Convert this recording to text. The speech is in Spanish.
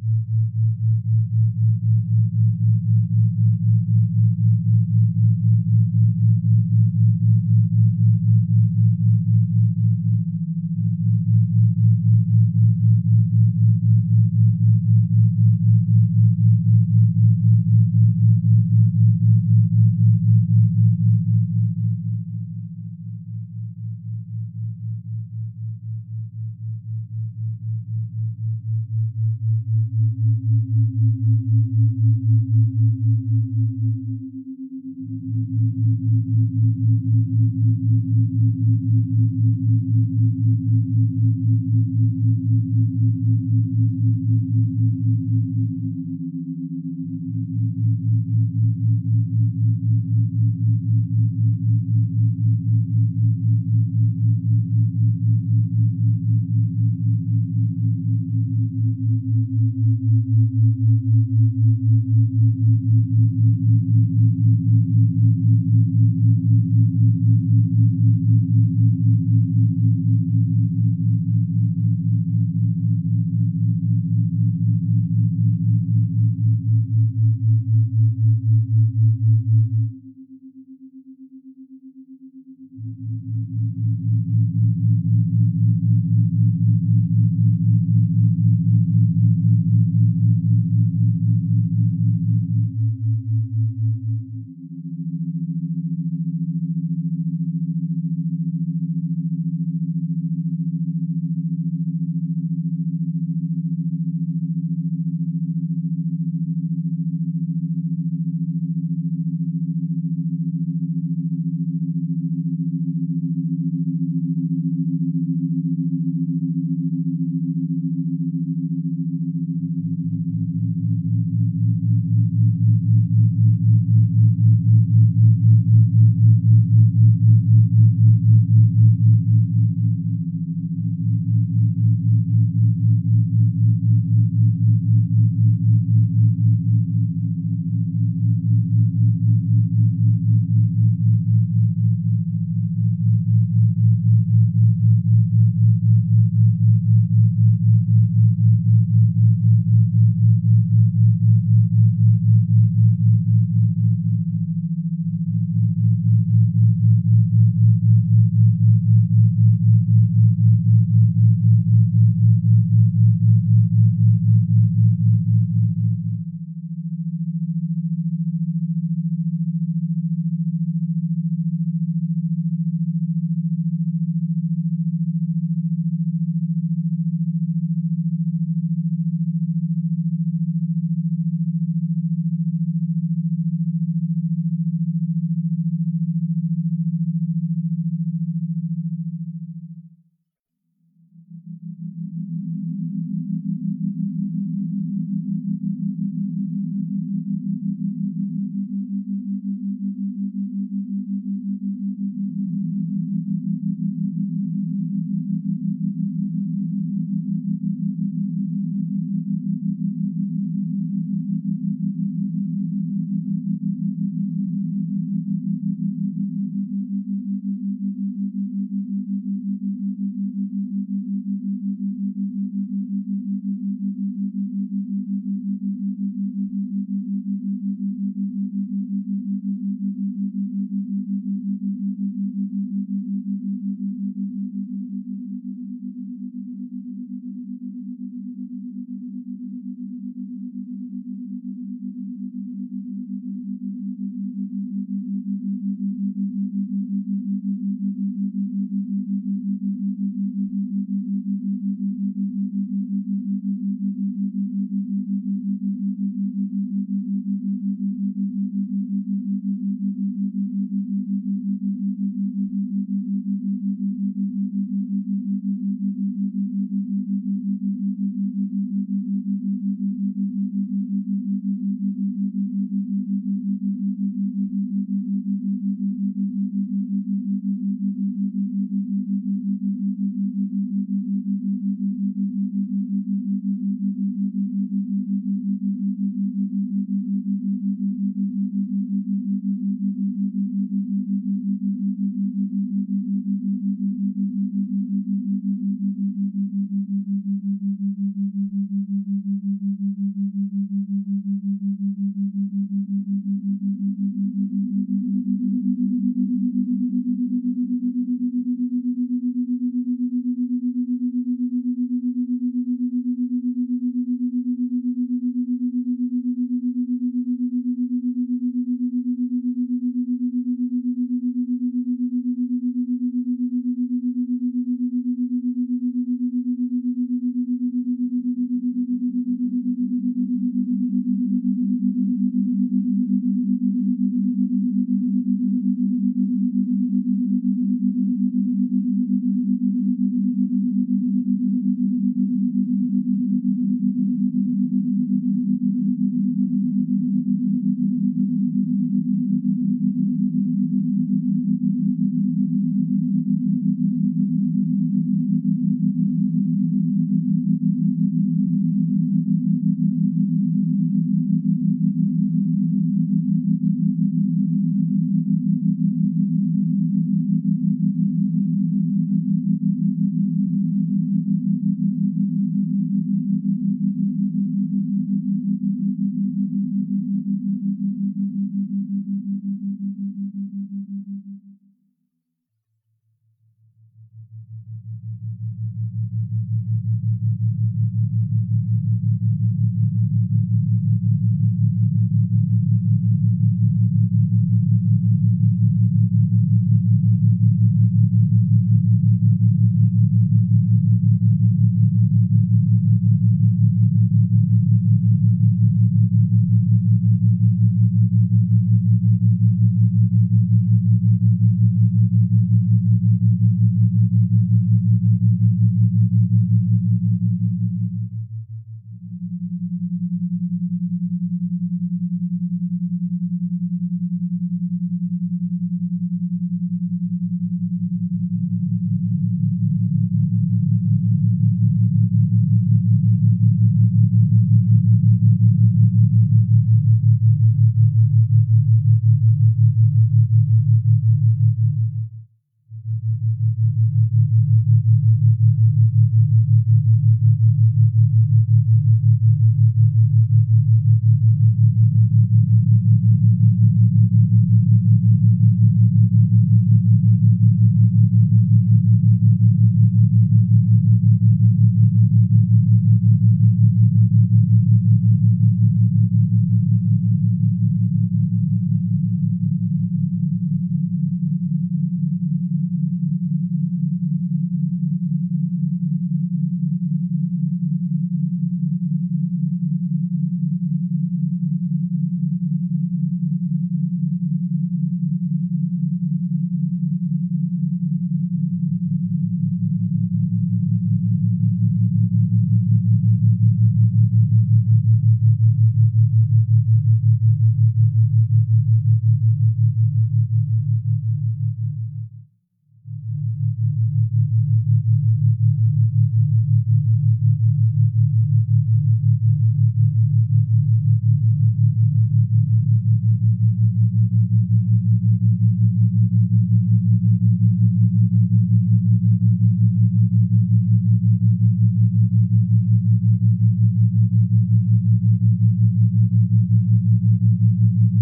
el you.